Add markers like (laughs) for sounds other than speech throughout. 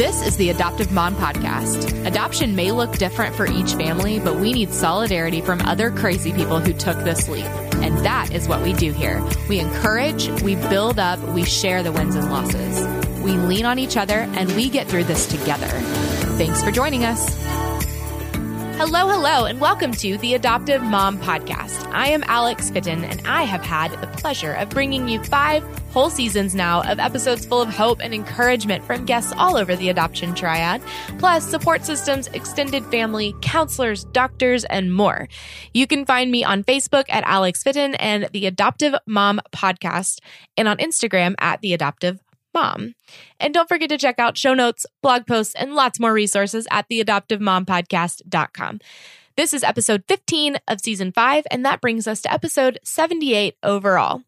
This is the Adoptive Mom Podcast. Adoption may look different for each family, but we need solidarity from other crazy people who took this leap. And that is what we do here. We encourage, we build up, we share the wins and losses. We lean on each other, and we get through this together. Thanks for joining us. Hello, hello, and welcome to the Adoptive Mom Podcast. I am Alex Fitton, and I have had the pleasure of bringing you five whole seasons now of episodes full of hope and encouragement from guests all over the adoption triad, plus support systems, extended family, counselors, doctors, and more. You can find me on Facebook at Alex Fitton and the Adoptive Mom Podcast, and on Instagram at the Adoptive mom. And don't forget to check out show notes, blog posts, and lots more resources at theadoptivemompodcast.com. This is episode 15 of season 5, and that brings us to episode 78 overall.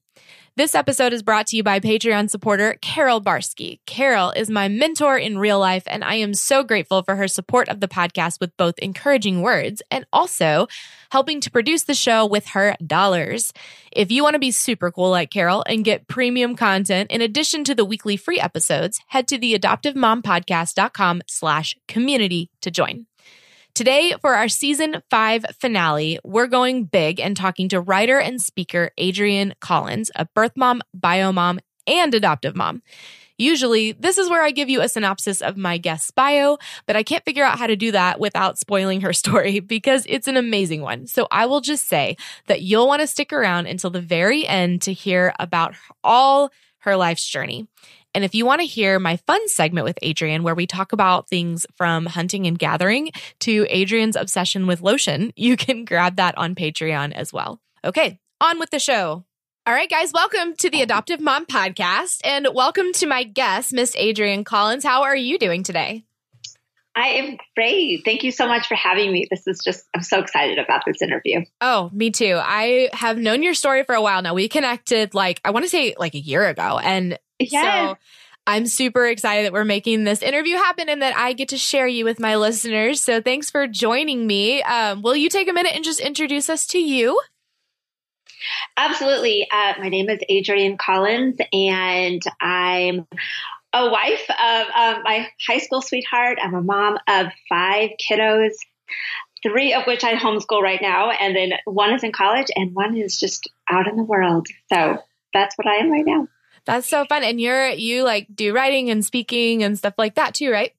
This episode is brought to you by Patreon supporter Carol Barsky. Carol is my mentor in real life, and I am so grateful for her support of the podcast with both encouraging words and also helping to produce the show with her dollars. If you want to be super cool like Carol and get premium content in addition to the weekly free episodes, head to the adoptivemompodcast.com slash community to join. Today, for our season five finale, we're going big and talking to writer and speaker Adrian Collins, a birth mom, bio mom, and adoptive mom. Usually, this is where I give you a synopsis of my guest's bio, but I can't figure out how to do that without spoiling her (laughs) story because it's an amazing one. So I will just say that you'll want to stick around until the very end to hear about all her life's journey. And if you want to hear my fun segment with Adrian, where we talk about things from hunting and gathering to Adrian's obsession with lotion, (laughs) you can grab that on Patreon as well. Okay, on with the show. All right, guys, welcome to the Adoptive Mom Podcast and welcome to my guest, Miss Adrian Collins. How are you doing today? I am great. Thank you so much for having me. This is just, I'm so excited about this interview. Oh, me too. I have known your story for a while now. We connected like, I want to say like a year ago. And Yes. (laughs) So I'm super excited that we're making this interview happen and that I get to share you with my listeners. So thanks for joining me. Um, will you take a minute and just introduce us to you? Absolutely. Uh, my name is Adrian Collins, and I'm a wife of um, my high school sweetheart. I'm a mom of five kiddos, three of which I homeschool right now, and then one is in college, and one is just out in the world. So that's what I am right now. That's so fun. And you're you like do writing and speaking and stuff like that too, right?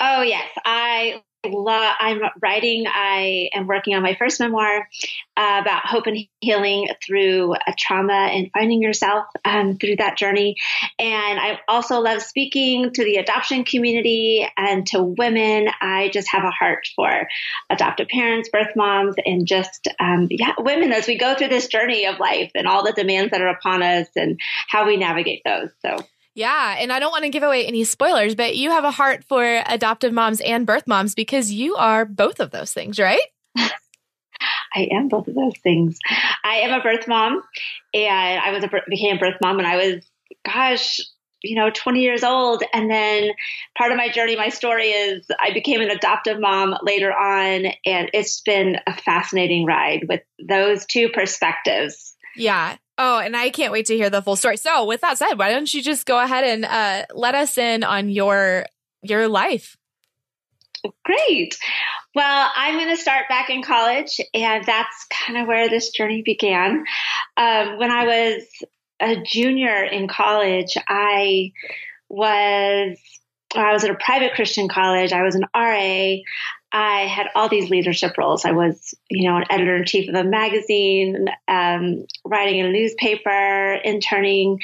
Oh yes, I love. I'm writing. I am working on my first memoir uh, about hope and healing through a trauma and finding yourself um, through that journey. And I also love speaking to the adoption community and to women. I just have a heart for adoptive parents, birth moms, and just um, yeah, women as we go through this journey of life and all the demands that are upon us and how we navigate those. So. Yeah, and I don't want to give away any spoilers, but you have a heart for adoptive moms and birth moms because you are both of those things, right? (laughs) I am both of those things. I am a birth mom, and I was a became a birth mom when I was, gosh, you know, 20 years old. And then part of my journey, my story is I became an adoptive mom later on, and it's been a fascinating ride with those two perspectives. Yeah. Oh, and I can't wait to hear the full story. So, with that said, why don't you just go ahead and uh, let us in on your your life? Great. Well, I'm going to start back in college, and that's kind of where this journey began. Um, when I was a junior in college, I was I was at a private Christian college. I was an RA. I had all these leadership roles. I was, you know, an editor in chief of a magazine, um, writing in a newspaper, interning,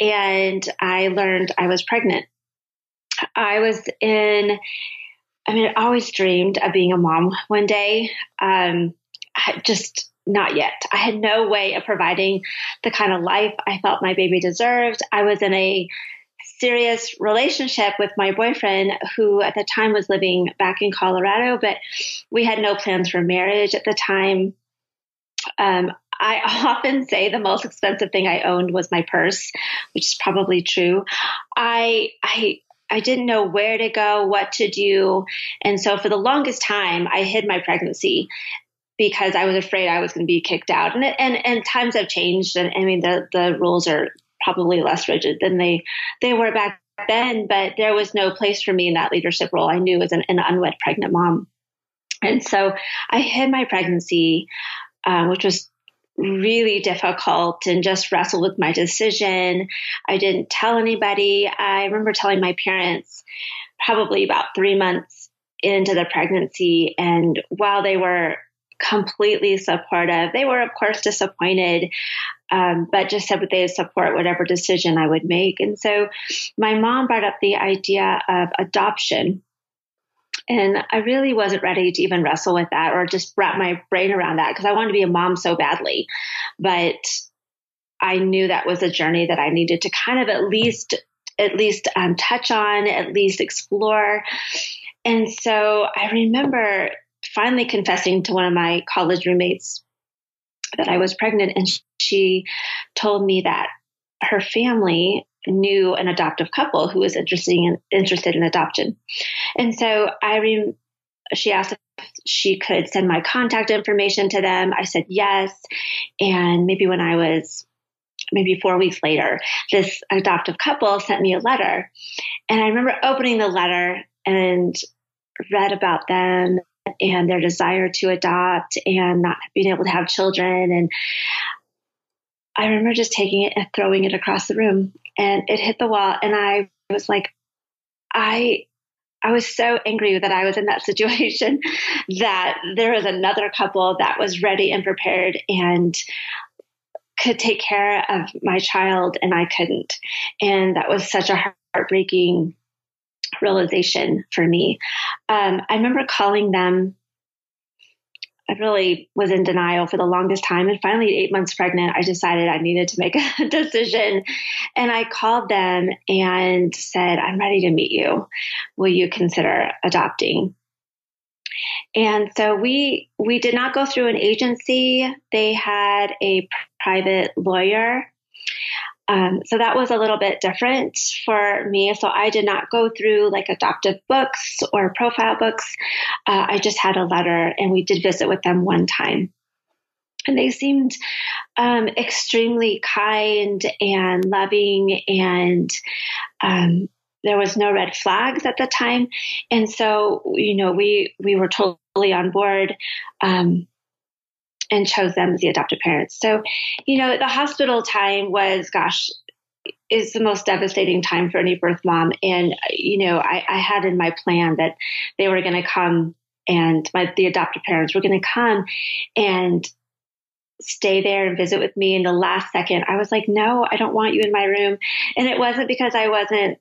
and I learned I was pregnant. I was in, I mean, I always dreamed of being a mom one day. Um, just not yet. I had no way of providing the kind of life I felt my baby deserved. I was in a serious relationship with my boyfriend, who at the time was living back in Colorado, but we had no plans for marriage at the time. Um, I (laughs) often say the most expensive thing I owned was my purse, which is probably true. I, I, I didn't know where to go, what to do. And so for the longest time, I hid my pregnancy because I was afraid I was going to be kicked out. And, and, and times have changed. And I mean, the, the rules are probably less rigid than they they were back then, but there was no place for me in that leadership role. I knew as an, an unwed pregnant mom. And so I hid my pregnancy, uh, which was really difficult and just wrestled with my decision. I didn't tell anybody. I remember telling my parents probably about three months into the pregnancy. And while they were completely supportive, they were, of course, disappointed, um, but just said that they support whatever decision I would make. And so my mom brought up the idea of adoption. And I really wasn't ready to even wrestle with that or just wrap my brain around that because I wanted to be a mom so badly. But I knew that was a journey that I needed to kind of at least at least um, touch on, at least explore. And so I remember finally confessing to one of my college roommates that I was pregnant, and she told me that her family knew an adoptive couple who was interested in, interested in adoption. And so I re- she asked if she could send my contact information to them. I said yes. And maybe when I was maybe four weeks later, this adoptive couple sent me a letter. And I remember opening the letter and read about them and their desire to adopt and not being able to have children. And I remember just taking it and throwing it across the room and it hit the wall. And I was like, I, I was so angry that I was in that (laughs) situation that there was another couple that was ready and prepared and could take care of my child and I couldn't. And that was such a heartbreaking realization for me. Um, I remember calling them. I really was in denial for the longest time. And finally, eight months pregnant, I decided I needed to make (laughs) a decision. And I called them and said, I'm ready to meet you. Will you consider adopting? And so we we did not go through an agency. They had a private lawyer um, so that was a little bit different for me. So I did not go through like adoptive books or profile books. Uh, I just had a letter and we did visit with them one time. And they seemed um, extremely kind and loving, and um, there was no red flags at the time. And so, you know, we we were totally on board. Um, and chose them as the adoptive parents. So, you know, the hospital time was, gosh, is the most devastating time for any birth mom. And, you know, I, I had in my plan that they were going to come and my, the adoptive parents were going to come and stay there and visit with me. In the last second, I was like, no, I don't want you in my room. And it wasn't because I wasn't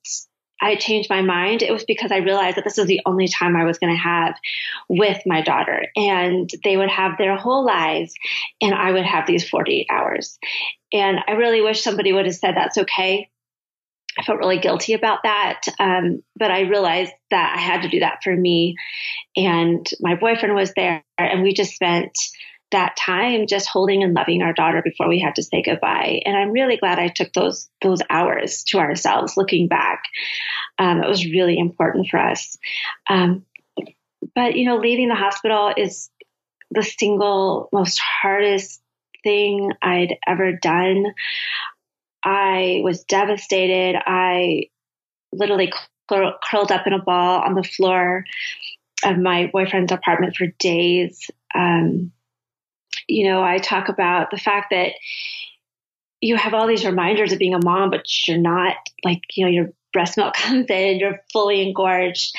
I changed my mind, it was because I realized that this was the only time I was going to have with my daughter. And they would have their whole lives, and I would have these 48 hours. And I really wish somebody would have said, that's okay. I felt really guilty about that. Um, but I realized that I had to do that for me. And my boyfriend was there, and we just spent that time just holding and loving our daughter before we had to say goodbye. And I'm really glad I took those those hours to ourselves. Looking back, um, it was really important for us. Um, but you know, leaving the hospital is the single most hardest thing I'd ever done. I was devastated. I literally curled up in a ball on the floor of my boyfriend's apartment for days. Um, you know, I talk about the fact that you have all these reminders of being a mom, but you're not like, you know, your breast milk (laughs) comes in, you're fully engorged,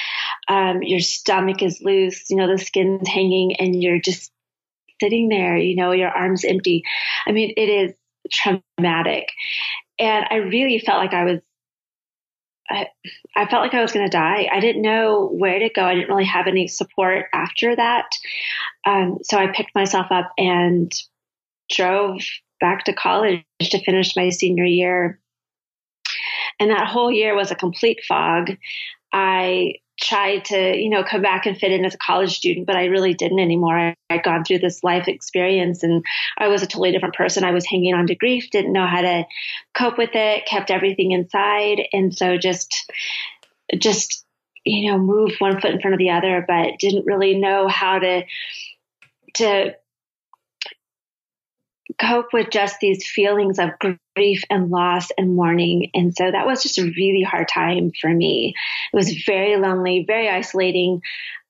um, your stomach is loose, you know, the skin's hanging, and you're just sitting there, you know, your arms empty. I mean, it is traumatic. And I really felt like I was I, I felt like I was going to die. I didn't know where to go. I didn't really have any support after that. Um, so I picked myself up and drove back to college to finish my senior year. And that whole year was a complete fog. I tried to, you know, come back and fit in as a college student, but I really didn't anymore. I, had gone through this life experience and I was a totally different person. I was hanging on to grief, didn't know how to cope with it, kept everything inside. And so just, just, you know, move one foot in front of the other, but didn't really know how to, to cope with just these feelings of grief and loss and mourning. And so that was just a really hard time for me. It was very lonely, very isolating.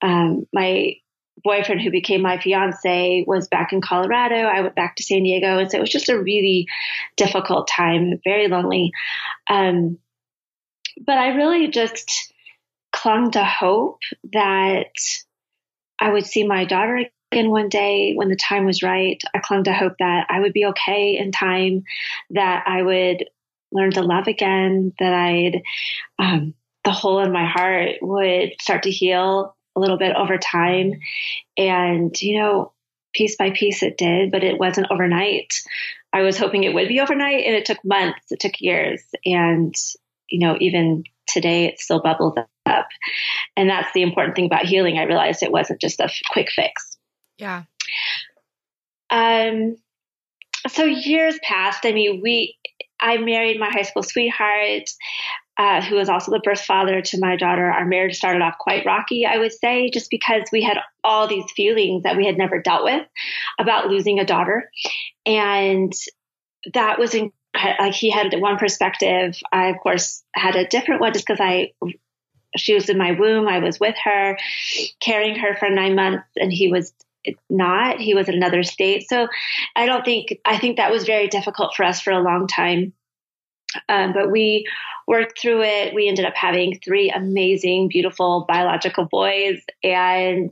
Um, my boyfriend, who became my fiance, was back in Colorado. I went back to San Diego. And so it was just a really difficult time, very lonely. Um, but I really just clung to hope that I would see my daughter again one day when the time was right. I clung to hope that I would be okay in time, that I would learn to love again, that I'd, um, the hole in my heart would start to heal a little bit over time. And, you know, piece by piece it did, but it wasn't overnight. I was hoping it would be overnight and it took months, it took years. And, you know, even today it still bubbles up. And that's the important thing about healing. I realized it wasn't just a quick fix. Yeah. Um, so years passed. I mean, we, I married my high school sweetheart, uh, who was also the birth father to my daughter. Our marriage started off quite rocky, I would say, just because we had all these feelings that we had never dealt with about losing a daughter. And that was like he had one perspective. I, of course, had a different one just because I she was in my womb. I was with her, carrying her for nine months, and he was not. He was in another state. So I don't think, I think that was very difficult for us for a long time. Um, but we worked through it. We ended up having three amazing, beautiful biological boys. And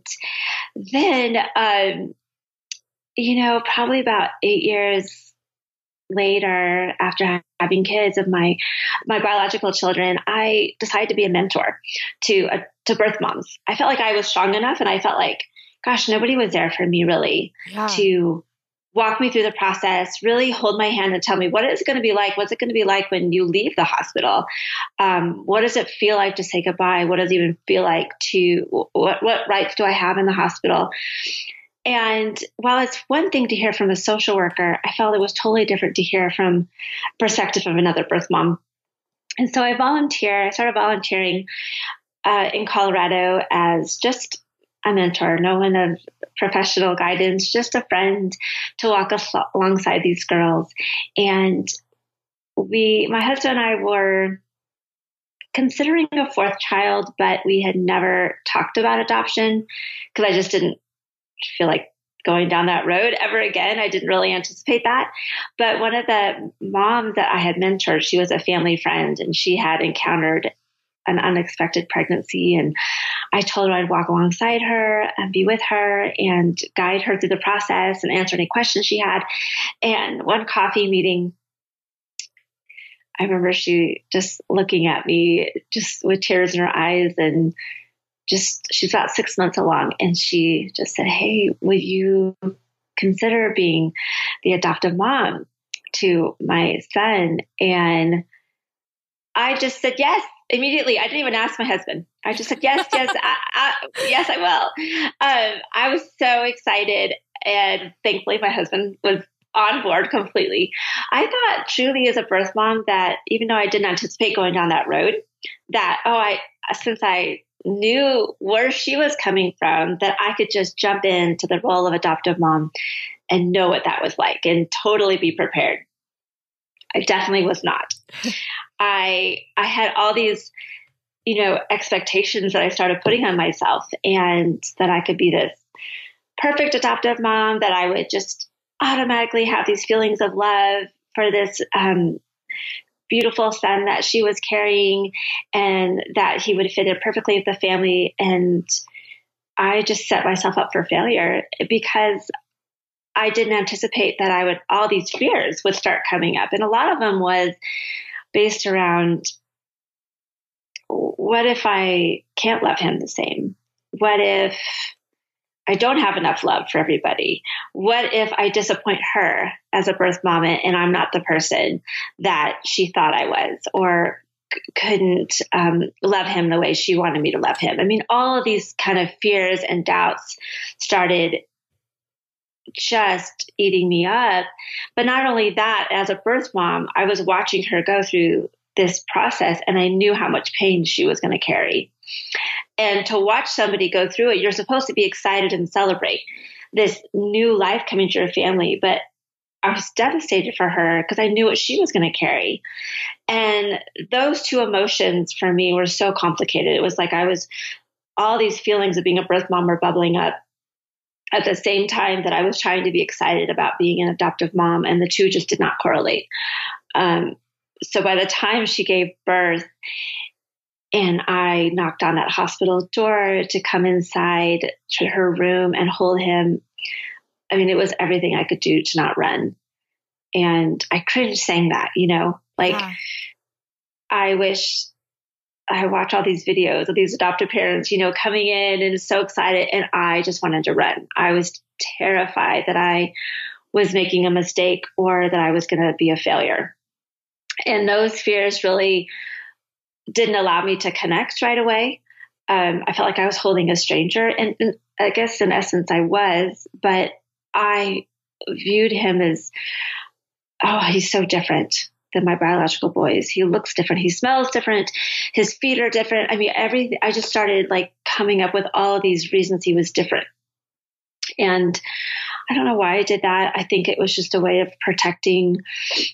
then, um, you know, probably about eight years later after having kids of my my biological children i decided to be a mentor to uh, to birth moms i felt like i was strong enough and i felt like gosh nobody was there for me really yeah. to walk me through the process really hold my hand and tell me what it's going to be like what's it going to be like when you leave the hospital um, what does it feel like to say goodbye what does it even feel like to what what rights do i have in the hospital and while it's one thing to hear from a social worker, I felt it was totally different to hear from perspective of another birth mom. And so I volunteer, I started volunteering uh, in Colorado as just a mentor, no one of professional guidance, just a friend to walk alongside these girls. And we, my husband and I were considering a fourth child, but we had never talked about adoption because I just didn't feel like going down that road ever again. I didn't really anticipate that. But one of the moms that I had mentored, she was a family friend and she had encountered an unexpected pregnancy. And I told her I'd walk alongside her and be with her and guide her through the process and answer any questions she had. And one coffee meeting, I remember she just looking at me just with tears in her eyes and just she's about six months along and she just said hey would you consider being the adoptive mom to my son and i just said yes immediately i didn't even ask my husband i just said yes yes I, I, yes i will um, i was so excited and thankfully my husband was on board completely i thought truly as a birth mom that even though i didn't anticipate going down that road that oh i since i knew where she was coming from that I could just jump into the role of adoptive mom and know what that was like and totally be prepared. I definitely was not. I I had all these you know expectations that I started putting on myself and that I could be this perfect adoptive mom that I would just automatically have these feelings of love for this um, beautiful son that she was carrying and that he would fit in perfectly with the family. And I just set myself up for failure because I didn't anticipate that I would, all these fears would start coming up. And a lot of them was based around what if I can't love him the same? What if I don't have enough love for everybody? What if I disappoint her as a birth mom and I'm not the person that she thought I was or c- couldn't um, love him the way she wanted me to love him? I mean, all of these kind of fears and doubts started just eating me up. But not only that, as a birth mom, I was watching her go through this process and I knew how much pain she was going to carry. And to watch somebody go through it, you're supposed to be excited and celebrate this new life coming to your family. But I was devastated for her because I knew what she was going to carry. And those two emotions for me were so complicated. It was like I was, all these feelings of being a birth mom were bubbling up at the same time that I was trying to be excited about being an adoptive mom, and the two just did not correlate. Um, so by the time she gave birth, and I knocked on that hospital door to come inside to her room and hold him. I mean, it was everything I could do to not run. And I cringed saying that, you know, like yeah. I wish I watch all these videos of these adoptive parents, you know, coming in and so excited. And I just wanted to run. I was terrified that I was making a mistake or that I was going to be a failure. And those fears really didn't allow me to connect right away. Um, I felt like I was holding a stranger. And, and I guess in essence, I was, but I viewed him as, oh, he's so different than my biological boys. He looks different. He smells different. His feet are different. I mean, everything, I just started like coming up with all of these reasons he was different. And I don't know why I did that. I think it was just a way of protecting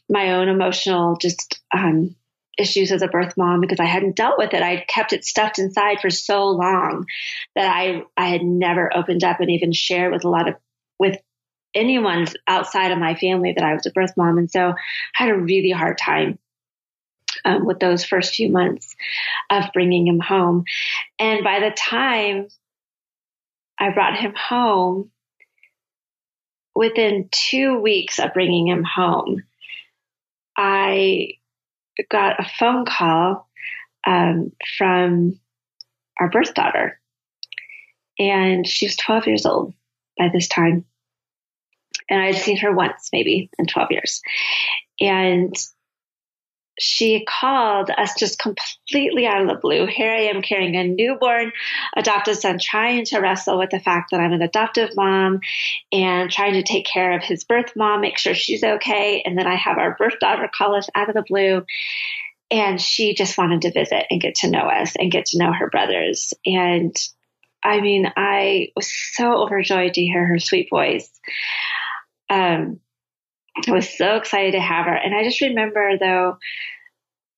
my own emotional, just, um, issues as a birth mom because I hadn't dealt with it. I'd kept it stuffed inside for so long that I I had never opened up and even shared with a lot of with anyone outside of my family that I was a birth mom, and so I had a really hard time um, with those first few months of bringing him home. And by the time I brought him home, within two weeks of bringing him home, I got a phone call um, from our birth daughter. And she was 12 years old by this time. And I had seen her once, maybe in 12 years. And she called us just completely out of the blue. Here I am carrying a newborn adopted son, trying to wrestle with the fact that I'm an adoptive mom and trying to take care of his birth mom, make sure she's okay. And then I have our birth daughter call us out of the blue. And she just wanted to visit and get to know us and get to know her brothers. And I mean, I was so overjoyed to hear her sweet voice. Um, I was so excited to have her. And I just remember, though,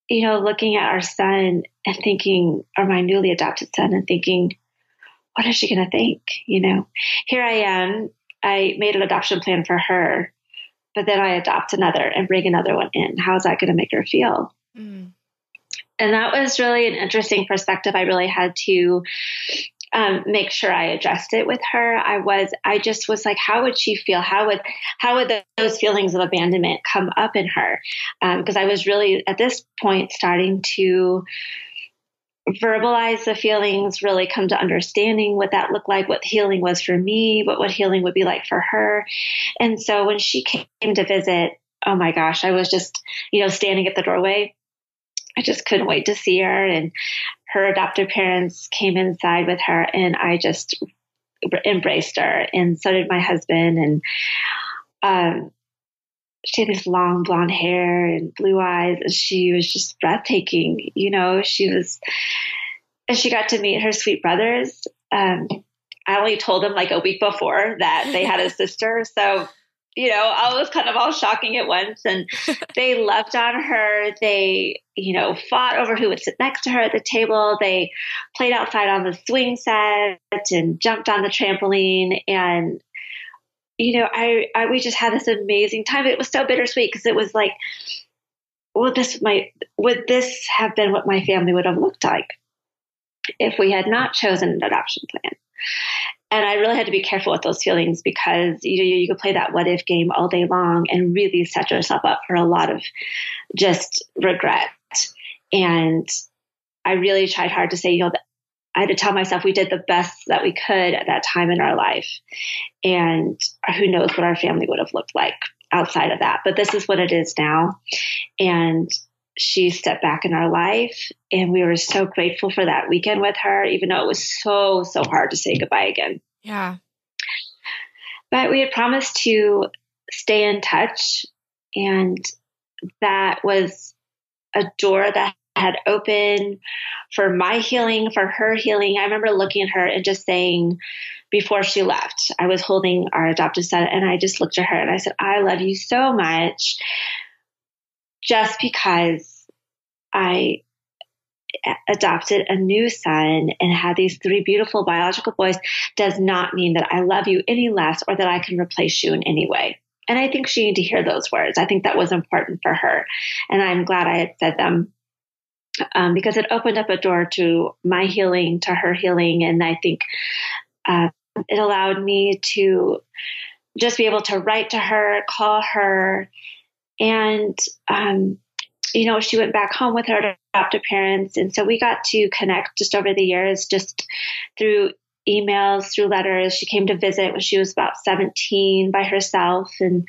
you know, looking at our son and thinking, or my newly adopted son, and thinking, what is she going to think? You know, here I am. I made an adoption plan for her, but then I adopt another and bring another one in. How is that going to make her feel? Mm. And that was really an interesting perspective. I really had to um, make sure I addressed it with her. I was, I just was like, how would she feel? How would, how would those feelings of abandonment come up in her? Because um, I was really at this point starting to verbalize the feelings, really come to understanding what that looked like, what healing was for me, what what healing would be like for her. And so when she came to visit, oh my gosh, I was just, you know, standing at the doorway. I just couldn't wait to see her. And her adoptive parents came inside with her and I just embraced her and so did my husband and um, she had this long blonde hair and blue eyes and she was just breathtaking you know she was and she got to meet her sweet brothers um, i only told them like a week before that they had a sister so you know, all was kind of all shocking at once. And (laughs) they loved on her. They, you know, fought over who would sit next to her at the table. They played outside on the swing set and jumped on the trampoline. And, you know, I, I we just had this amazing time. It was so bittersweet because it was like, well, this might would this have been what my family would have looked like if we had not chosen an adoption plan? And I really had to be careful with those feelings because you know you could play that what if game all day long and really set yourself up for a lot of just regret. And I really tried hard to say, you know, I had to tell myself we did the best that we could at that time in our life, and who knows what our family would have looked like outside of that. But this is what it is now, and she stepped back in our life and we were so grateful for that weekend with her even though it was so so hard to say goodbye again. Yeah. But we had promised to stay in touch and that was a door that had opened for my healing, for her healing. I remember looking at her and just saying, before she left, I was holding our adopted son and I just looked at her and I said, I love you so much just because I adopted a new son and had these three beautiful biological boys does not mean that I love you any less or that I can replace you in any way. And I think she needed to hear those words. I think that was important for her. And I'm glad I had said them um, because it opened up a door to my healing, to her healing. And I think uh, it allowed me to just be able to write to her, call her, and um, you know, she went back home with her adoptive parents. And so we got to connect just over the years, just through emails, through letters. She came to visit when she was about 17 by herself. And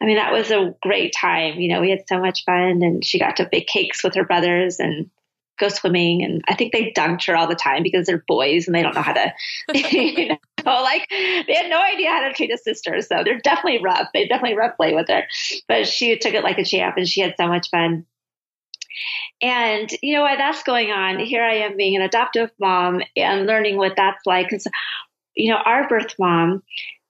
I mean, that was a great time. You know, we had so much fun and she got to bake cakes with her brothers and go swimming. And I think they dunked her all the time because they're boys and they don't know how to, (laughs) you know, (laughs) like they had no idea how to treat a sister. So they're definitely rough. They definitely rough play with her, but she took it like a champ and she had so much fun. And you know, while that's going on, here I am being an adoptive mom and learning what that's like. Because, you know, our birth mom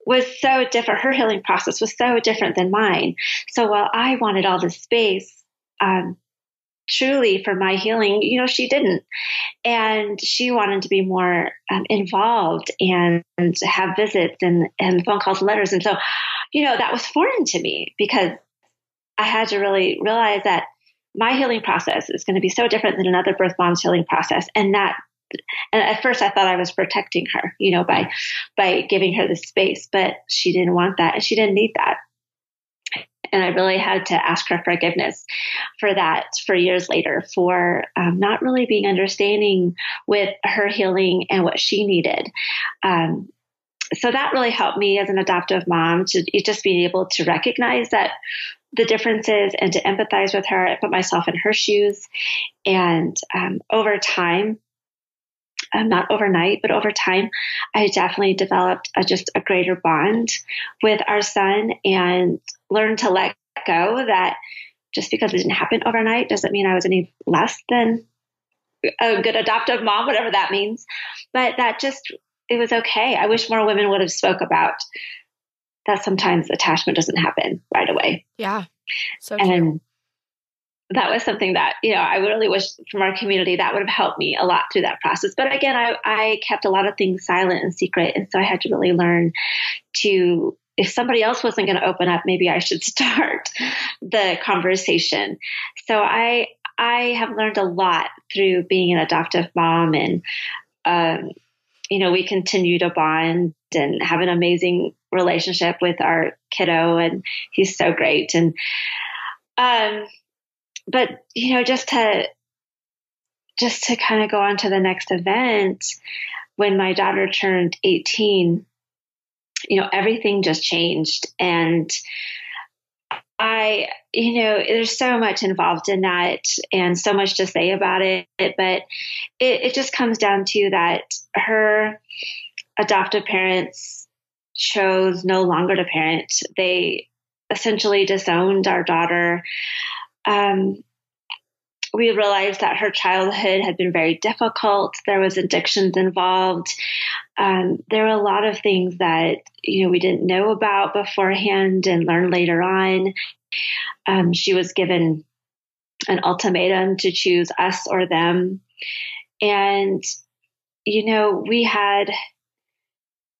was so different. Her healing process was so different than mine. So while I wanted all this space, um, truly for my healing, you know, she didn't. And she wanted to be more um, involved and, and have visits and, and phone calls and letters. And so, you know, that was foreign to me because I had to really realize that my healing process is going to be so different than another birth mom's healing process and that and at first I thought I was protecting her, you know, by by giving her the space, but she didn't want that and she didn't need that. And I really had to ask her forgiveness for that for years later, for um, not really being understanding with her healing and what she needed. Um, so that really helped me as an adoptive mom to just be able to recognize that the differences and to empathize with her and put myself in her shoes. And um, over time, um, not overnight, but over time, I definitely developed a, just a greater bond with our son and learned to let go that just because it didn't happen overnight doesn't mean I was any less than a good adoptive mom, whatever that means. But that just, it was okay. I wish more women would have spoke about that sometimes attachment doesn't happen right away. Yeah. So and true. that was something that, you know, I really wish from our community that would have helped me a lot through that process. But again, I, I kept a lot of things silent and secret. And so I had to really learn to if somebody else wasn't going to open up, maybe I should (laughs) start the conversation. So I I have learned a lot through being an adoptive mom, and um, you know we continue to bond and have an amazing relationship with our kiddo and he's so great and um but you know just to just to kind of go on to the next event when my daughter turned 18 you know everything just changed and I, you know, there's so much involved in that and so much to say about it, but it, it just comes down to that her adoptive parents chose no longer to parent. They essentially disowned our daughter. Um, we realized that her childhood had been very difficult. There was addictions involved. Um, there were a lot of things that you know we didn't know about beforehand and learned later on. Um, she was given an ultimatum to choose us or them, and you know we had.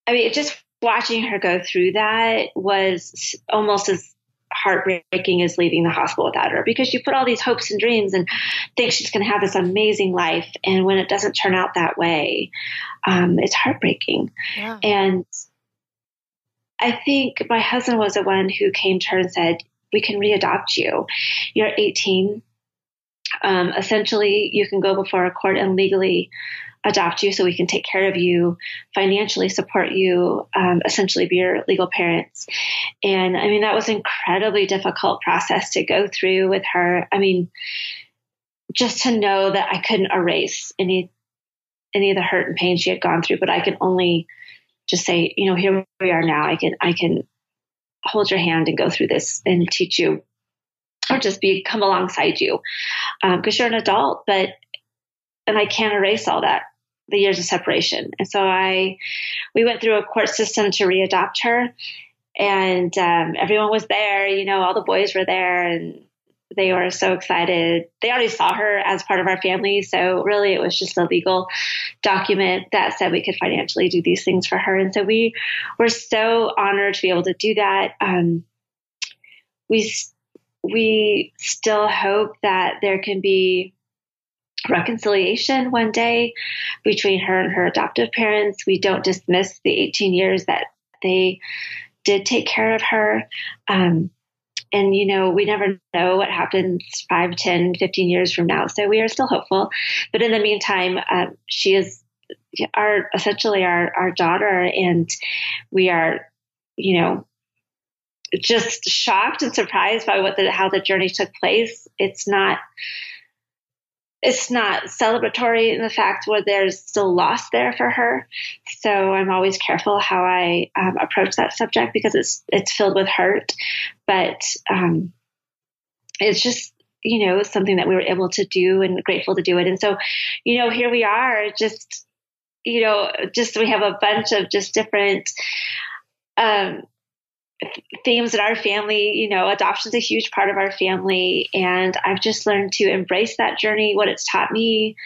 I mean, just watching her go through that was almost as heartbreaking is leaving the hospital without her because you put all these hopes and dreams and think she's going to have this amazing life. And when it doesn't turn out that way, um, it's heartbreaking. Yeah. And I think my husband was the one who came to her and said, We can readopt you. You're 18. Um, essentially, you can go before a court and legally adopt you so we can take care of you, financially support you, um, essentially be your legal parents. And I mean, that was an incredibly difficult process to go through with her. I mean, just to know that I couldn't erase any any of the hurt and pain she had gone through, but I can only just say, you know, here we are now. I can I can hold your hand and go through this and teach you or just be come alongside you because um, you're an adult, but and I can't erase all that the years of separation. And so I, we went through a court system to readopt her, and um, everyone was there. You know, all the boys were there, and they were so excited. They already saw her as part of our family, so really it was just a legal document that said we could financially do these things for her. And so we were so honored to be able to do that. Um, we we still hope that there can be reconciliation one day between her and her adoptive parents. We don't dismiss the 18 years that they did take care of her. Um, and, you know, we never know what happens 5, 10, 15 years from now. So we are still hopeful. But in the meantime, um, she is our essentially our, our daughter, and we are, you know, just shocked and surprised by what the, how the journey took place. It's not it's not celebratory in the fact where there's still loss there for her. So I'm always careful how I um, approach that subject because it's it's filled with hurt, but um, it's just you know something that we were able to do and grateful to do it. And so, you know, here we are, just you know, just we have a bunch of just different um, themes in our family. You know, adoption is a huge part of our family. And I've just learned to embrace that journey, what it's taught me,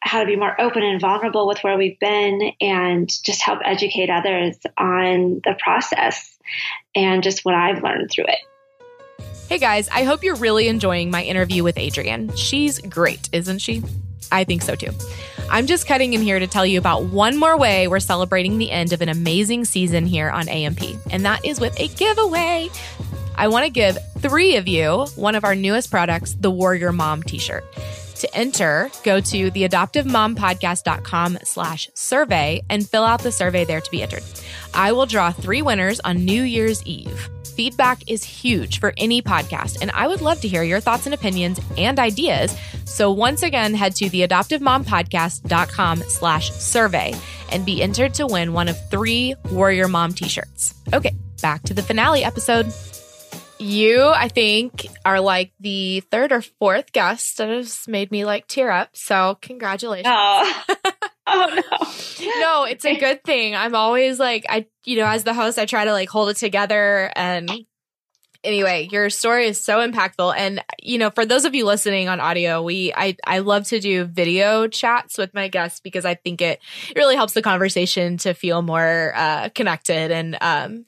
how to be more open and vulnerable with where we've been, and just help educate others on the process and just what I've learned through it. Hey guys, I hope you're really enjoying my interview with Adrian. She's great, isn't she? I think so too. I'm just cutting in here to tell you about one more way we're celebrating the end of an amazing season here on AMP, and that is with a giveaway. I want to give three of you one of our newest products, the Warrior Mom t-shirt. To enter, go to theadoptivemompodcast.com slash survey and fill out the survey there to be entered. I will draw three winners on New Year's Eve. Feedback is huge for any podcast, and I would love to hear your thoughts and opinions and ideas. So once again, head to theadoptivemompodcast.com slash survey and be entered to win one of three Warrior Mom t-shirts. Okay, back to the finale episode. You, I think, are like the third or fourth guest that has made me like tear up. So congratulations. Oh. (laughs) oh (laughs) no. no, it's a good thing. I'm always like I you know, as the host, I try to like hold it together and anyway, your story is so impactful and you know, for those of you listening on audio, we I I love to do video chats with my guests because I think it, it really helps the conversation to feel more uh connected and um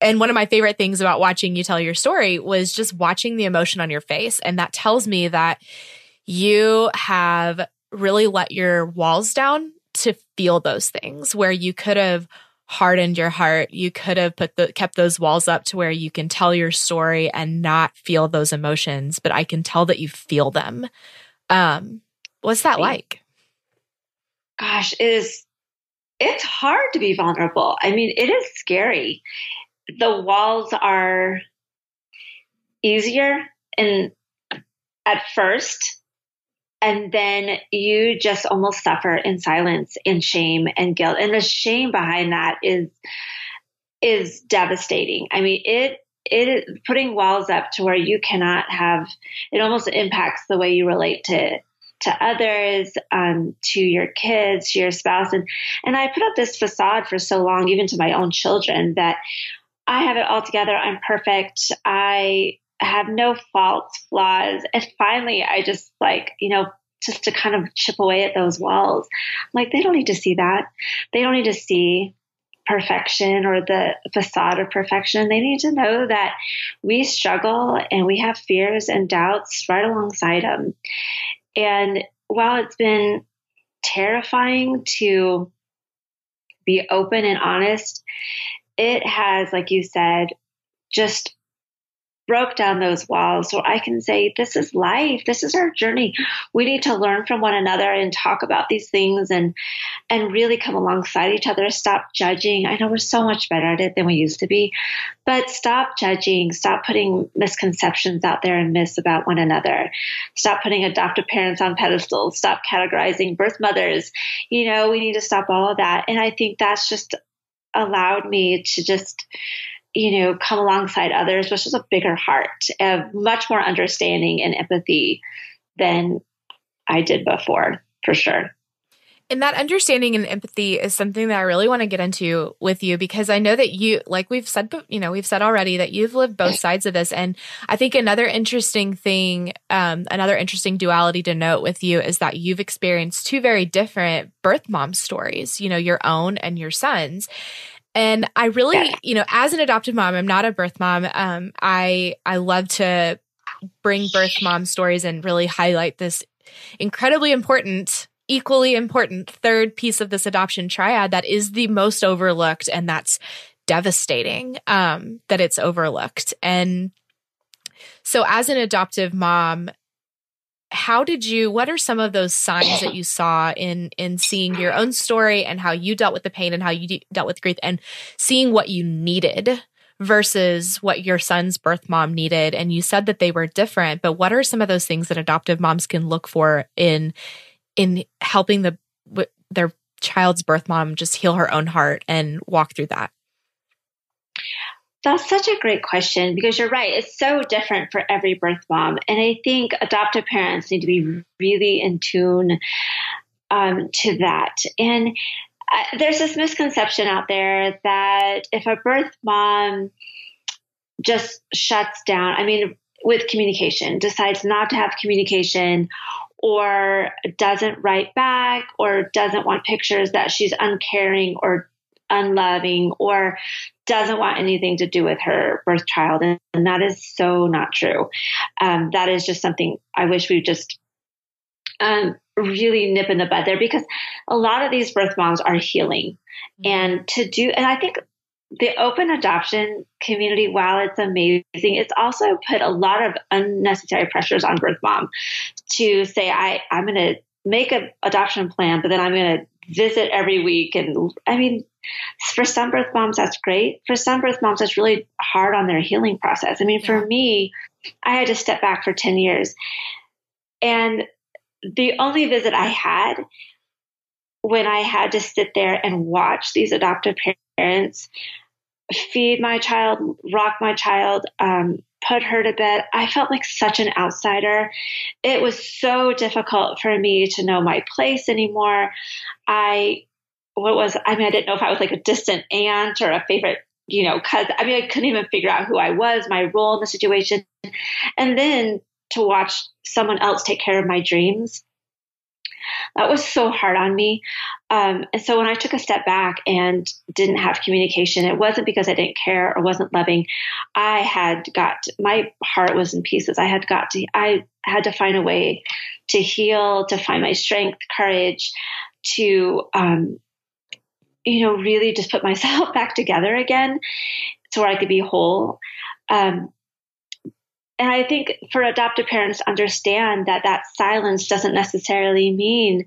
and one of my favorite things about watching you tell your story was just watching the emotion on your face and that tells me that you have really let your walls down to feel those things where you could have hardened your heart. You could have put the kept those walls up to where you can tell your story and not feel those emotions, but I can tell that you feel them. Um, what's that like? Gosh, it is it's hard to be vulnerable. I mean, it is scary. The walls are easier and at first and then you just almost suffer in silence and shame and guilt. And the shame behind that is is devastating. I mean it it putting walls up to where you cannot have it almost impacts the way you relate to to others um, to your kids to your spouse. And and i put up this facade for so long even to my own children that i have it all together. I'm perfect. I have no faults, flaws. And finally, I just like, you know, just to kind of chip away at those walls. I'm like, they don't need to see that. They don't need to see perfection or the facade of perfection. They need to know that we struggle and we have fears and doubts right alongside them. And while it's been terrifying to be open and honest, it has, like you said, just broke down those walls so I can say, this is life. This is our journey. We need to learn from one another and talk about these things and, and really come alongside each other. Stop judging. I know we're so much better at it than we used to be, but stop judging. Stop putting misconceptions out there and myths about one another. Stop putting adoptive parents on pedestals. Stop categorizing birth mothers. You know, we need to stop all of that. And I think that's just allowed me to just you know, come alongside others with just a bigger heart, of much more understanding and empathy than I did before, for sure. And that understanding and empathy is something that I really want to get into with you because I know that you, like we've said, you know, we've said already that you've lived both sides of this. And I think another interesting thing, um, another interesting duality to note with you is that you've experienced two very different birth mom stories, you know, your own and your son's. And I really, you know, as an adopted mom, I'm not a birth mom. Um, I, I love to bring birth mom stories and really highlight this incredibly important equally important third piece of this adoption triad that is the most overlooked and that's devastating um, that it's overlooked and so as an adoptive mom how did you what are some of those signs that you saw in in seeing your own story and how you dealt with the pain and how you de- dealt with grief and seeing what you needed versus what your son's birth mom needed and you said that they were different but what are some of those things that adoptive moms can look for in in helping the their child's birth mom just heal her own heart and walk through that? That's such a great question because you're right. It's so different for every birth mom. And I think adoptive parents need to be really in tune um, to that. And uh, there's this misconception out there that if a birth mom just shuts down, I mean, with communication, decides not to have communication or doesn't write back or doesn't want pictures that she's uncaring or unloving or doesn't want anything to do with her birth child. And, and that is so not true. Um, that is just something I wish we just um, really nip in the bud there because a lot of these birth moms are healing. Mm-hmm. And to do, and I think the open adoption community, while it's amazing, it's also put a lot of unnecessary pressures on birth mom to say, I, I'm going to make an adoption plan, but then I'm going to visit every week. And I mean, for some birth moms, that's great. For some birth moms, that's really hard on their healing process. I mean, yeah. for me, I had to step back for 10 years. And the only visit I had when I had to sit there and watch these adoptive parents feed my child, rock my child, um, put her to bed. I felt like such an outsider. It was so difficult for me to know my place anymore. I, what was, I mean, I didn't know if I was like a distant aunt or a favorite, you know, cause I mean, I couldn't even figure out who I was, my role in the situation. And then to watch someone else take care of my dreams that was so hard on me. Um, and so when I took a step back and didn't have communication, it wasn't because I didn't care or wasn't loving. I had got my heart was in pieces. I had got to I had to find a way to heal, to find my strength, courage, to um, you know really just put (laughs) myself back together again, so where I could be whole. Um, and I think for adoptive parents to understand that that silence doesn't necessarily mean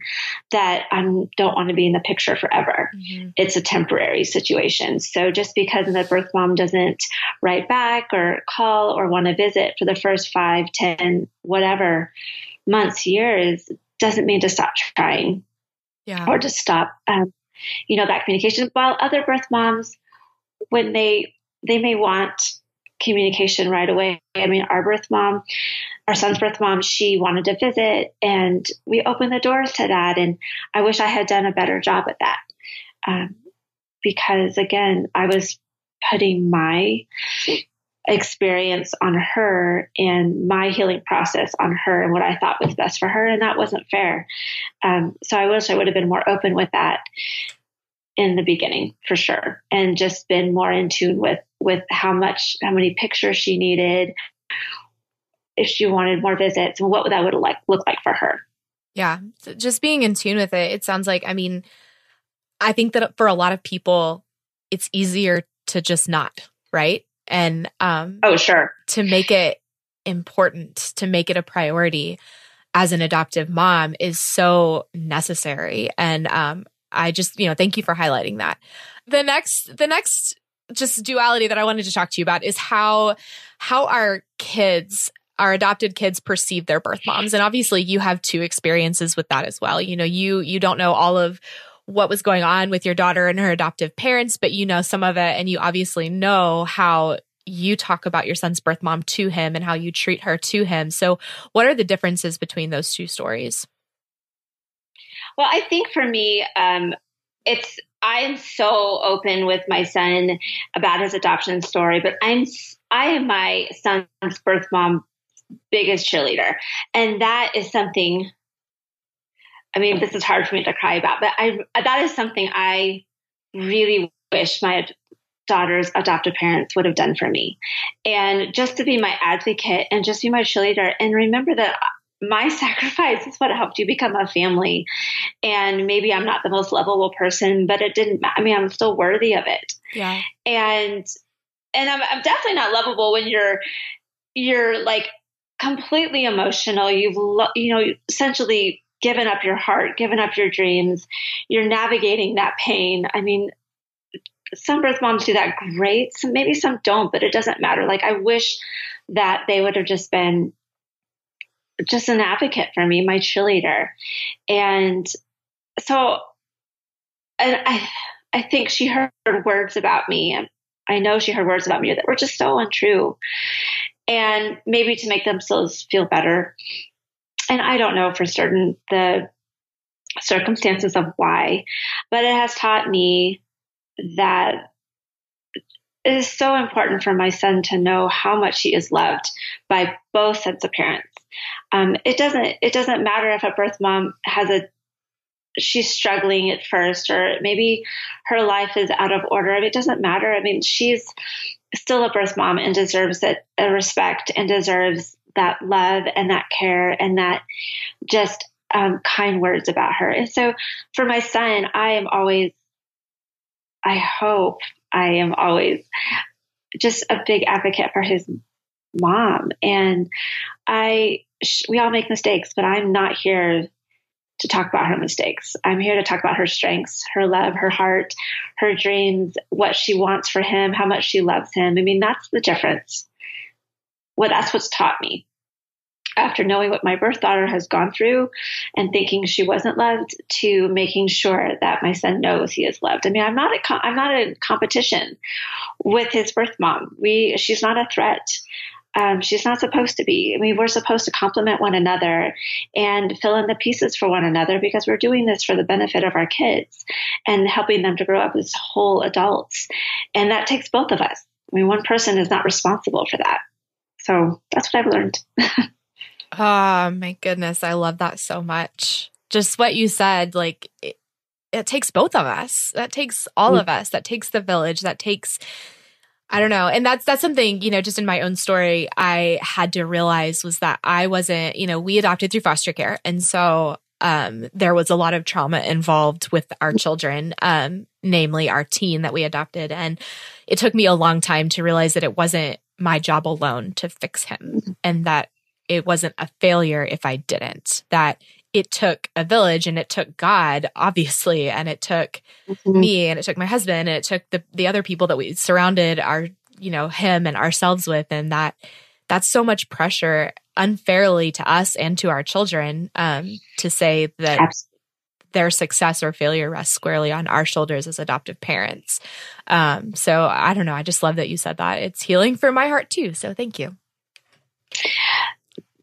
that I don't want to be in the picture forever. Mm-hmm. It's a temporary situation. So just because the birth mom doesn't write back or call or want to visit for the first five, ten, whatever months, years, doesn't mean to stop trying yeah. or to stop, um, you know, that communication. While other birth moms, when they they may want communication right away. I mean, our birth mom, our son's birth mom, she wanted to visit, and we opened the doors to that. And I wish I had done a better job at that. Um, because again, I was putting my experience on her and my healing process on her and what I thought was best for her, and that wasn't fair. Um, so I wish I would have been more open with that in the beginning for sure, and just been more in tune with with how much, how many pictures she needed, if she wanted more visits, and what that would like look like for her. Yeah, just being in tune with it. It sounds like, I mean, I think that for a lot of people, it's easier to just not, right? And um, oh, sure, to make it important, to make it a priority as an adoptive mom is so necessary. And um, I just, you know, thank you for highlighting that. The next, the next just duality that I wanted to talk to you about is how how our kids our adopted kids perceive their birth moms and obviously you have two experiences with that as well you know you you don't know all of what was going on with your daughter and her adoptive parents, but you know some of it and you obviously know how you talk about your son's birth mom to him and how you treat her to him. So, what are the differences between those two stories? Well, I think for me, um, it's I'm so open with my son about his adoption story, but I'm I am my son's birth mom biggest cheerleader, and that is something. I mean, this is hard for me to cry about, but I that is something I really wish my daughter's adoptive parents would have done for me. And just to be my advocate and just be my cheerleader and remember that my (laughs) sacrifice is what helped you become a family. And maybe I'm not the most lovable person, but it didn't, I mean, I'm still worthy of it. Yeah. And, and I'm, I'm definitely not lovable when you're, you're like completely emotional. You've, lo- you know, essentially given up your heart, given up your dreams. You're navigating that pain. I mean, some birth moms do that great. Some, maybe some don't, but it doesn't matter. Like I wish that they would have just been just an advocate for me, my cheerleader. And so and I I think she heard words about me and I know she heard words about me that were just so untrue. And maybe to make themselves feel better. And I don't know for certain the circumstances of why, but it has taught me that it is so important for my son to know how much he is loved by both sets of parents. Um, it doesn't it doesn't matter if a birth mom has a she's struggling at first or maybe her life is out of order. I mean, it doesn't matter. I mean, she's still a birth mom and deserves it, a respect and deserves that love and that care and that just um, kind words about her. And so for my son, I am always I hope I am always just a big advocate for his mom. And I, we all make mistakes, but I'm not here to talk about her mistakes. I'm here to talk about her strengths, her love, her heart, her dreams, what she wants for him, how much she loves him. I mean, that's the difference. Well, that's what's taught me after knowing what my birth daughter has gone through and thinking she wasn't loved to making sure that my son knows he is loved. I mean, I'm not a, I'm not in competition with his birth mom. We, she's not a threat. Um, she's not supposed to be. I mean, we're supposed to complement one another and fill in the pieces for one another because we're doing this for the benefit of our kids and helping them to grow up as whole adults. And that takes both of us. I mean, one person is not responsible for that. So that's what I've learned. Oh (laughs) my goodness. I love that so much. Just what you said, like it, it takes both of us. That takes all mm. of us. That takes the village. That takes I don't know. And that's that's something, you know, just in my own story I had to realize was that I wasn't, you know, we adopted through foster care. And so um, there was a lot of trauma involved with our children, um, namely our teen that we adopted. And it took me a long time to realize that it wasn't my job alone to fix him and that it wasn't a failure if I didn't. That it took a village and it took God, obviously, and it took mm-hmm. me and it took my husband and it took the the other people that we surrounded our, you know, him and ourselves with. And that that's so much pressure unfairly to us and to our children um, to say that Absolutely. Their success or failure rests squarely on our shoulders as adoptive parents. Um, so I don't know. I just love that you said that. It's healing for my heart too. So thank you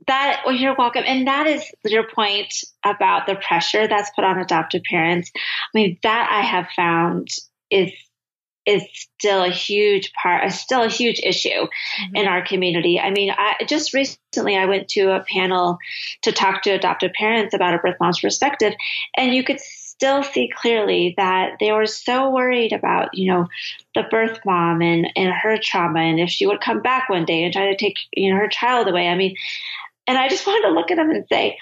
that well, you're welcome. And that is your point about the pressure that's put on adoptive parents. I mean, that I have found is is still a huge part, still a huge issue mm-hmm. in our community. I mean, I just recently I went to a panel to talk to adoptive parents about a birth mom's perspective, and you could still see clearly that they were so worried about, you know, the birth mom and, and her trauma and if she would come back one day and try to take, you know, her child away. I mean, and I just (laughs) wanted to look at them and say,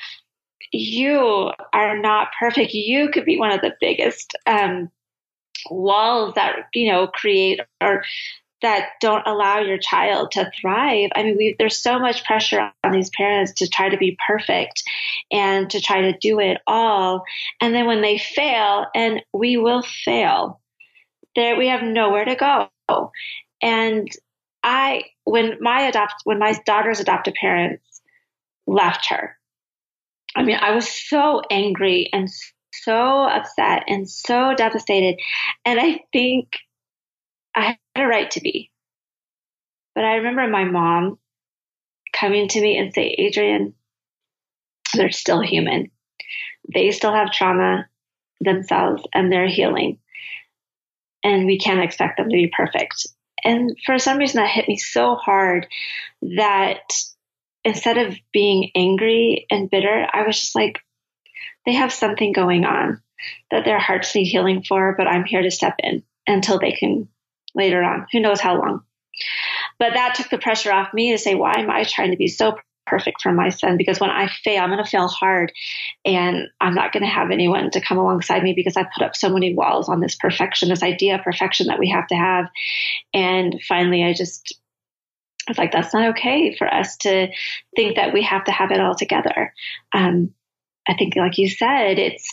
you are not perfect. You could be one of the biggest um, walls that, you know, create or that don't allow your child to thrive. I mean, we, there's so much pressure on these parents to try to be perfect and to try to do it all. And then when they fail, and we will fail, there we have nowhere to go. And I, when my adopt, when my daughter's adoptive parents left her. I mean, I was so angry and so upset and so devastated. And I think I had a right to be. But I remember my mom coming to me and say, Adrian, they're still human. They still have trauma themselves and they're healing. And we can't expect them to be perfect. And for some reason, that hit me so hard that instead of being angry and bitter, I was just like, they have something going on that their hearts need healing for, but I'm here to step in until they can later on. Who knows how long. But that took the pressure off me to say, why am I trying to be so perfect for my son? Because when I fail, I'm going to fail hard and I'm not going to have anyone to come alongside me because I put up so many walls on this perfection, this idea of perfection that we have to have. And finally, I just I was like, that's not okay for us to think that we have to have it all together. Um, I think, like you said, it's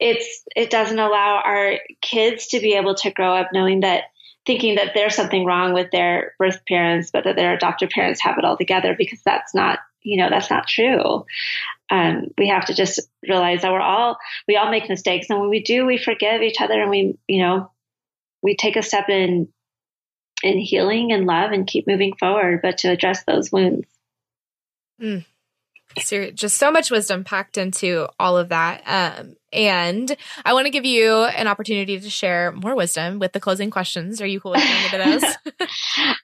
it's it doesn't allow our kids to be able to grow up knowing that thinking that there's something wrong with their birth parents, but that their adoptive parents have it all together because that's not you know that's not true. Um, we have to just realize that we're all we all make mistakes, and when we do, we forgive each other, and we you know we take a step in in healing and love and keep moving forward, but to address those wounds. Mm. So just so much wisdom packed into all of that. Um, and I want to give you an opportunity to share more wisdom with the closing questions. Are you cool with going into those? (laughs)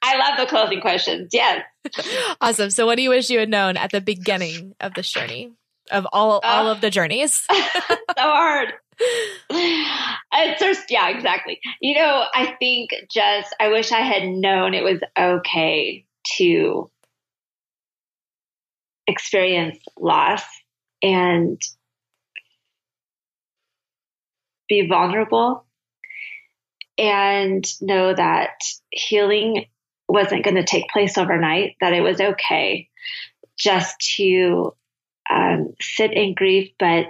I love the closing questions. Yes. (laughs) awesome. So what do you wish you had known at the beginning of this journey? Of all uh, all of the journeys. (laughs) so hard. It's just yeah, exactly. You know, I think just I wish I had known it was okay to experience loss and be vulnerable and know that healing wasn't going to take place overnight, that it was okay just to um, sit in grief, but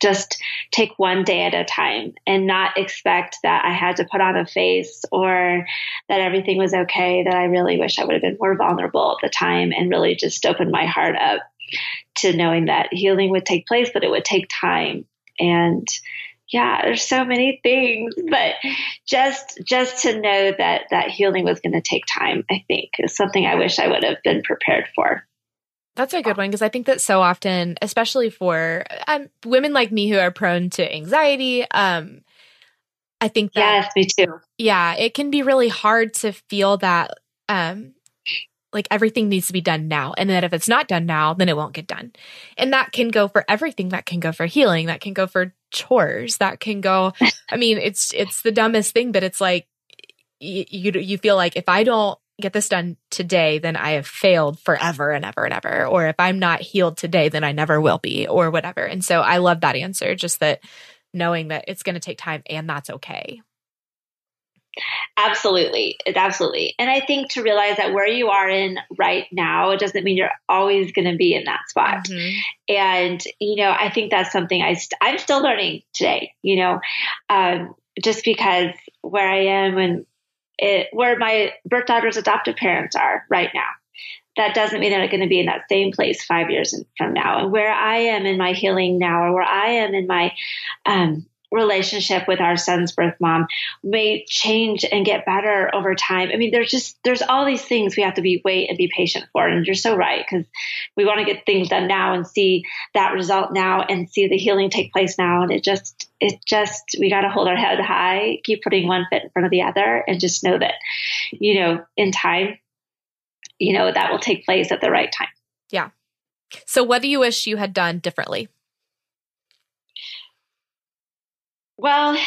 just take one day at a time and not expect that I had to put on a face or that everything was okay. That I really wish I would have been more vulnerable at the time and really just opened my heart up to knowing that healing would take place, but it would take time. And yeah, there's so many things, but just just to know that that healing was going to take time, I think is something I wish I would have been prepared for. That's a good one because I think that so often, especially for um, women like me who are prone to anxiety, um, I think that yes, me too. Yeah, it can be really hard to feel that um, like everything needs to be done now, and that if it's not done now, then it won't get done. And that can go for everything. That can go for healing. That can go for chores. That can go. I mean, it's it's the dumbest thing, but it's like you you, you feel like if I don't get this done today, then I have failed forever and ever and ever. Or if I'm not healed today, then I never will be, or whatever. And so I love that answer, just that knowing that it's going to take time and that's okay. Absolutely. It's absolutely. And I think to realize that where you are in right now, it doesn't mean you're always going to be in that spot. Mm-hmm. And, you know, I think that's something I st- I'm still learning today, you know, um, just because where I am and it, where my birth daughter's adoptive parents are right now. That doesn't mean that I'm going to be in that same place five years from now. And where I am in my healing now, or where I am in my um, relationship with our son's birth mom may change and get better over time. I mean, there's just there's all these things we have to be wait and be patient for. And you're so right because we want to get things done now and see that result now and see the healing take place now. And it just it just we got to hold our head high, keep putting one foot in front of the other, and just know that you know in time, you know that will take place at the right time. Yeah. So, what do you wish you had done differently? Well,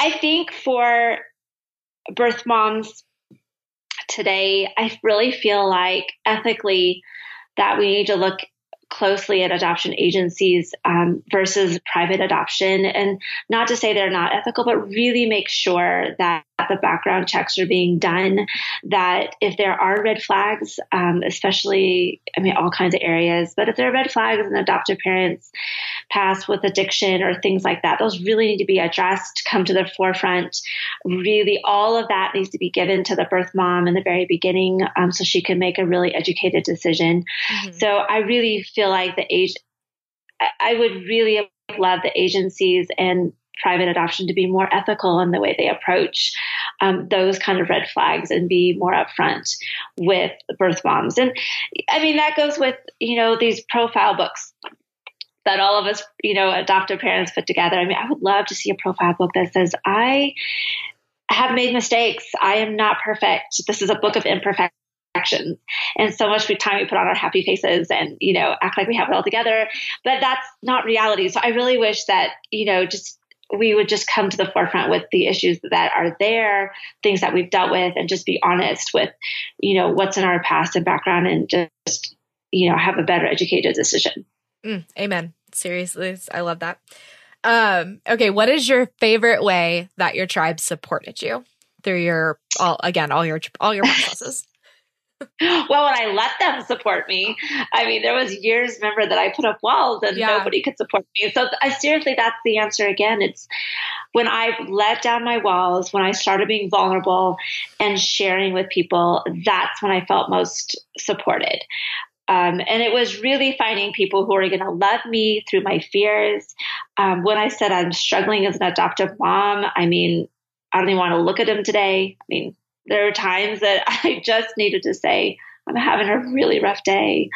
I think for birth moms today, I really feel like ethically that we need to look closely at adoption agencies um, versus private adoption. And not to say they're not ethical, but really make sure that the background checks are being done, that if there are red flags, um, especially, I mean, all kinds of areas, but if there are red flags and adoptive parents pass with addiction or things like that, those really need to be addressed, come to the forefront. Really, all of that needs to be given to the birth mom in the very beginning um, so she can make a really educated decision. Mm-hmm. So I really feel like the age, I would really love the agencies and private adoption to be more ethical in the way they approach um, those kind of red flags and be more upfront with birth moms. And I mean, that goes with, you know, these profile books that all of us, you know, adoptive parents put together. I mean, I would love to see a profile book that says, I have made mistakes. I am not perfect. This is a book of imperfections and so much time we put on our happy faces and you know act like we have it all together but that's not reality so i really wish that you know just we would just come to the forefront with the issues that are there, things that we've dealt with, and just be honest with, you know, what's in our past and background and just, you know, have a better educated decision. Mm, amen. Seriously, I love that. Um, okay, what is your favorite way that your tribe supported you through your all again all your all your (laughs) processes? (laughs) well, when I let them support me, I mean, there was years, remember, that I put up walls and yeah. nobody could support me. So I seriously, that's the answer again. It's when I let down my walls, when I started being vulnerable and sharing with people, that's when I felt most supported. Um, and it was really finding people who are going to love me through my fears. Um, when I said I'm struggling as an adoptive mom, I mean, I don't even want to look at them today. I mean, there are times that (laughs) I just needed to say, I'm having a really rough day.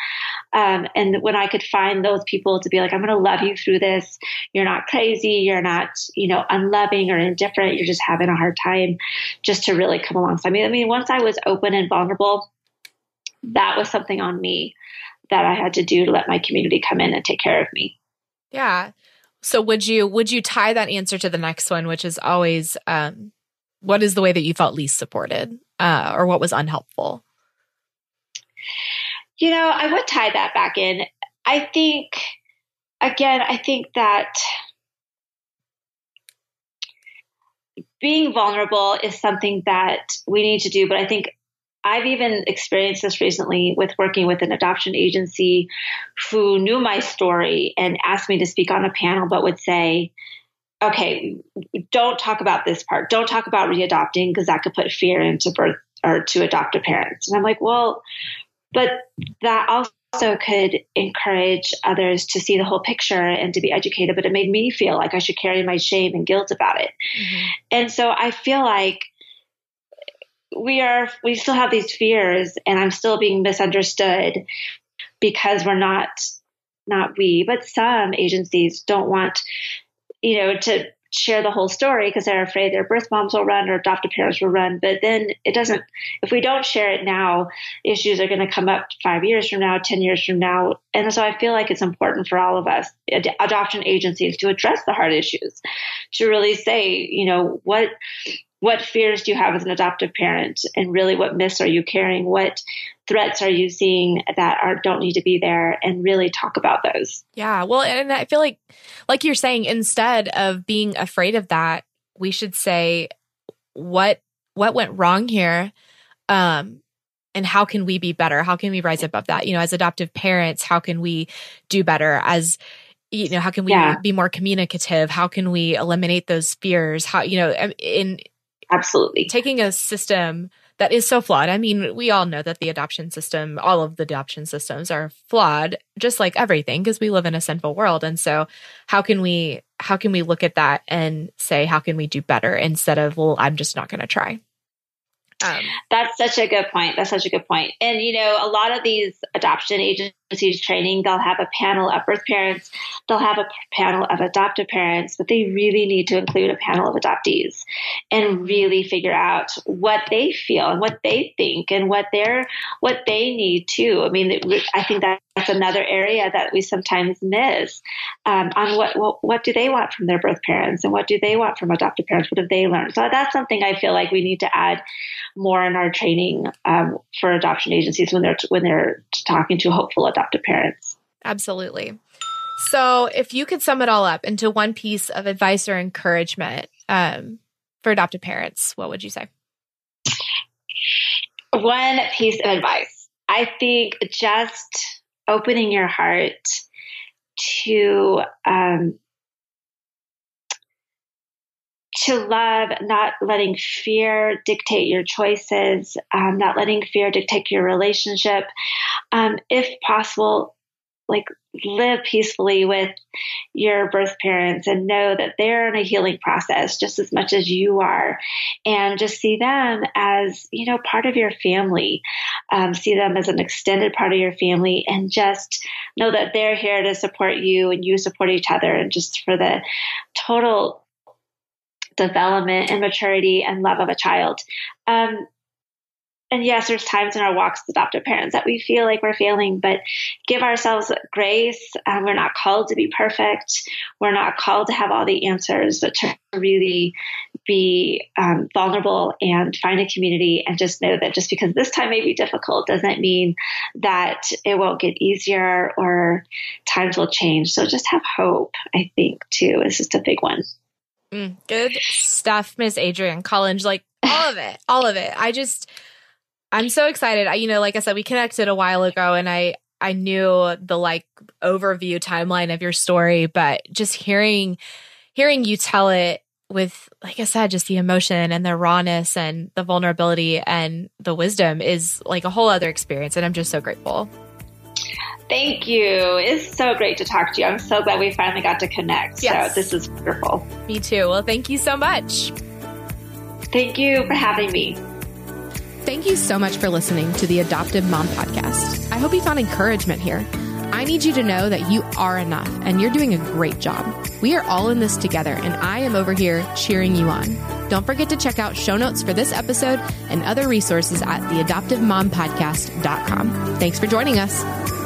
Um, and when I could find those people to be like, I'm going to love you through this. You're not crazy. You're not, you know, unloving or indifferent. You're just having a hard time just to really come alongside me. I mean, once I was open and vulnerable, that was something on me that I had to do to let my community come in and take care of me. Yeah. So would you, would you tie that answer to the next one, which is always, um, what is the way that you felt least supported uh, or what was unhelpful? You know, I would tie that back in. I think, again, I think that being vulnerable is something that we need to do, but I think I've even experienced this recently with working with an adoption agency who knew my story and asked me to speak on a panel, but would say, okay, don't talk about this part. Don't talk about readopting because that could put fear into birth or to adoptive parents. And I'm like, well, but that also could encourage others to see the whole picture and to be educated. But it made me feel like I should carry my shame and guilt about it. Mm-hmm. And so I feel like we are, we still have these fears and I'm still being misunderstood because we're not, not we, but some agencies don't want you know, to share the whole story because they're afraid their birth moms will run or adoptive parents will run. But then it doesn't, if we don't share it now, issues are going to come up five years from now, 10 years from now. And so I feel like it's important for all of us, ad- adoption agencies, to address the hard issues, to really say, you know, what, what fears do you have as an adoptive parent and really what myths are you carrying what threats are you seeing that are don't need to be there and really talk about those? Yeah well and i feel like like you're saying instead of being afraid of that we should say what what went wrong here um and how can we be better? How can we rise above that? You know as adoptive parents how can we do better? As you know how can we yeah. be more communicative? How can we eliminate those fears? How you know in Absolutely. Taking a system that is so flawed. I mean, we all know that the adoption system, all of the adoption systems are flawed, just like everything, because we live in a sinful world. And so how can we how can we look at that and say, how can we do better instead of, well, I'm just not going to try? Um, That's such a good point. That's such a good point. And, you know, a lot of these adoption agencies training, they'll have a panel of birth parents, they'll have a panel of adoptive parents, but they really need to include a panel of adoptees and really figure out what they feel and what they think and what they're, what they need too. I mean, I think that's another area that we sometimes miss um, on what, what, what do they want from their birth parents and what do they want from adoptive parents? What have they learned? So that's something I feel like we need to add more in our training um, for adoption agencies when they're when they're talking to hopeful adoptive parents. Absolutely. So, if you could sum it all up into one piece of advice or encouragement um, for adoptive parents, what would you say? One piece of advice. I think just opening your heart to um, to love, not letting fear dictate your choices, um, not letting fear dictate your relationship. Um, if possible, like live peacefully with your birth parents and know that they're in a healing process just as much as you are and just see them as you know part of your family um, see them as an extended part of your family and just know that they're here to support you and you support each other and just for the total development and maturity and love of a child um, and yes, there's times in our walks as adoptive parents that we feel like we're failing, but give ourselves grace. Um, we're not called to be perfect. We're not called to have all the answers, but to really be um, vulnerable and find a community and just know that just because this time may be difficult doesn't mean that it won't get easier or times will change. So just have hope, I think, too, is just a big one. Mm, good stuff, Miss Adrian Collins. Like all of it, all of it. I just, I'm so excited. I, you know, like I said, we connected a while ago and I, I knew the like overview timeline of your story, but just hearing, hearing you tell it with, like I said, just the emotion and the rawness and the vulnerability and the wisdom is like a whole other experience. And I'm just so grateful. Thank you. It's so great to talk to you. I'm so glad we finally got to connect. Yes. So this is wonderful. Me too. Well, thank you so much. Thank you for having me. Thank you so much for listening to the Adoptive Mom Podcast. I hope you found encouragement here. I need you to know that you are enough and you're doing a great job. We are all in this together, and I am over here cheering you on. Don't forget to check out show notes for this episode and other resources at theadoptivemompodcast.com. Thanks for joining us.